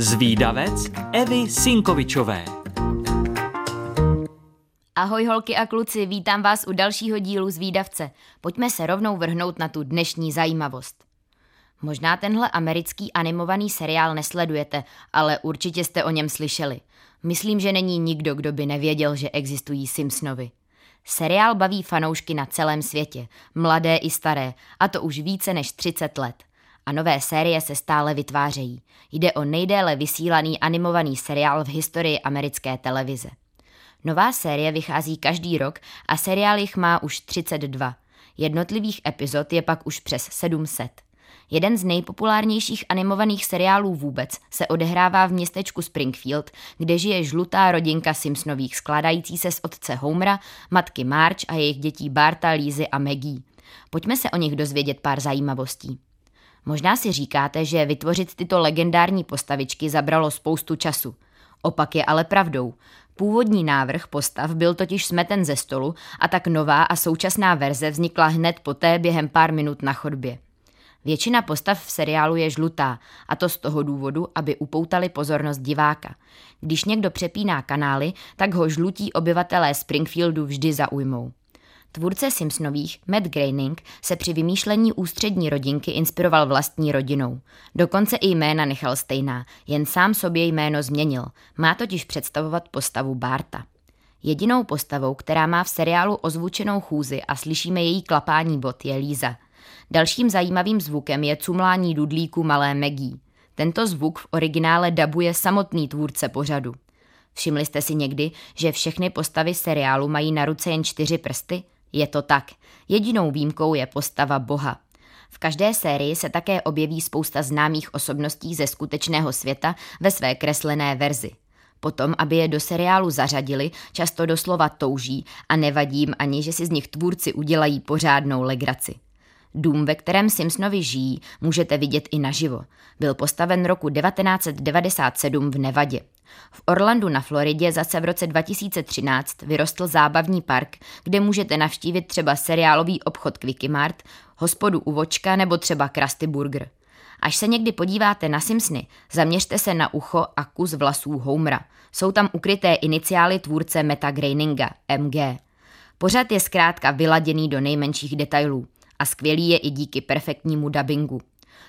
Zvídavec Evy Sinkovičové Ahoj holky a kluci, vítám vás u dalšího dílu Zvídavce. Pojďme se rovnou vrhnout na tu dnešní zajímavost. Možná tenhle americký animovaný seriál nesledujete, ale určitě jste o něm slyšeli. Myslím, že není nikdo, kdo by nevěděl, že existují Simpsonovi. Seriál baví fanoušky na celém světě, mladé i staré, a to už více než 30 let. A nové série se stále vytvářejí. Jde o nejdéle vysílaný animovaný seriál v historii americké televize. Nová série vychází každý rok a seriál jich má už 32. Jednotlivých epizod je pak už přes 700. Jeden z nejpopulárnějších animovaných seriálů vůbec se odehrává v městečku Springfield, kde žije žlutá rodinka Simpsonových skládající se z otce Homera, matky Marge a jejich dětí Barta, Lízy a Maggie. Pojďme se o nich dozvědět pár zajímavostí. Možná si říkáte, že vytvořit tyto legendární postavičky zabralo spoustu času. Opak je ale pravdou. Původní návrh postav byl totiž smeten ze stolu a tak nová a současná verze vznikla hned poté během pár minut na chodbě. Většina postav v seriálu je žlutá, a to z toho důvodu, aby upoutali pozornost diváka. Když někdo přepíná kanály, tak ho žlutí obyvatelé Springfieldu vždy zaujmou. Tvůrce Simpsonových, Matt Groening, se při vymýšlení ústřední rodinky inspiroval vlastní rodinou. Dokonce i jména nechal stejná, jen sám sobě jméno změnil. Má totiž představovat postavu Barta. Jedinou postavou, která má v seriálu ozvučenou chůzi a slyšíme její klapání bot, je Líza – Dalším zajímavým zvukem je cumlání dudlíku malé Maggie. Tento zvuk v originále dabuje samotný tvůrce pořadu. Všimli jste si někdy, že všechny postavy seriálu mají na ruce jen čtyři prsty? Je to tak. Jedinou výjimkou je postava Boha. V každé sérii se také objeví spousta známých osobností ze skutečného světa ve své kreslené verzi. Potom, aby je do seriálu zařadili, často doslova touží a nevadí jim ani, že si z nich tvůrci udělají pořádnou legraci. Dům, ve kterém Simpsonovi žijí, můžete vidět i naživo. Byl postaven roku 1997 v Nevadě. V Orlandu na Floridě zase v roce 2013 vyrostl zábavní park, kde můžete navštívit třeba seriálový obchod Quickie Mart, hospodu u Vočka nebo třeba Krusty Burger. Až se někdy podíváte na Simpsony, zaměřte se na ucho a kus vlasů Homera. Jsou tam ukryté iniciály tvůrce Meta Graininga, MG. Pořad je zkrátka vyladěný do nejmenších detailů a skvělý je i díky perfektnímu dabingu.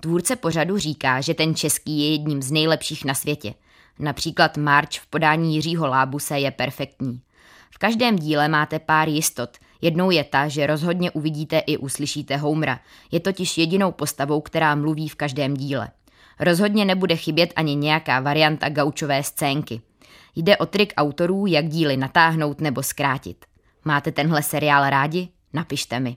Tvůrce pořadu říká, že ten český je jedním z nejlepších na světě. Například March v podání Jiřího Lábuse je perfektní. V každém díle máte pár jistot. Jednou je ta, že rozhodně uvidíte i uslyšíte Homera. Je totiž jedinou postavou, která mluví v každém díle. Rozhodně nebude chybět ani nějaká varianta gaučové scénky. Jde o trik autorů, jak díly natáhnout nebo zkrátit. Máte tenhle seriál rádi? Napište mi.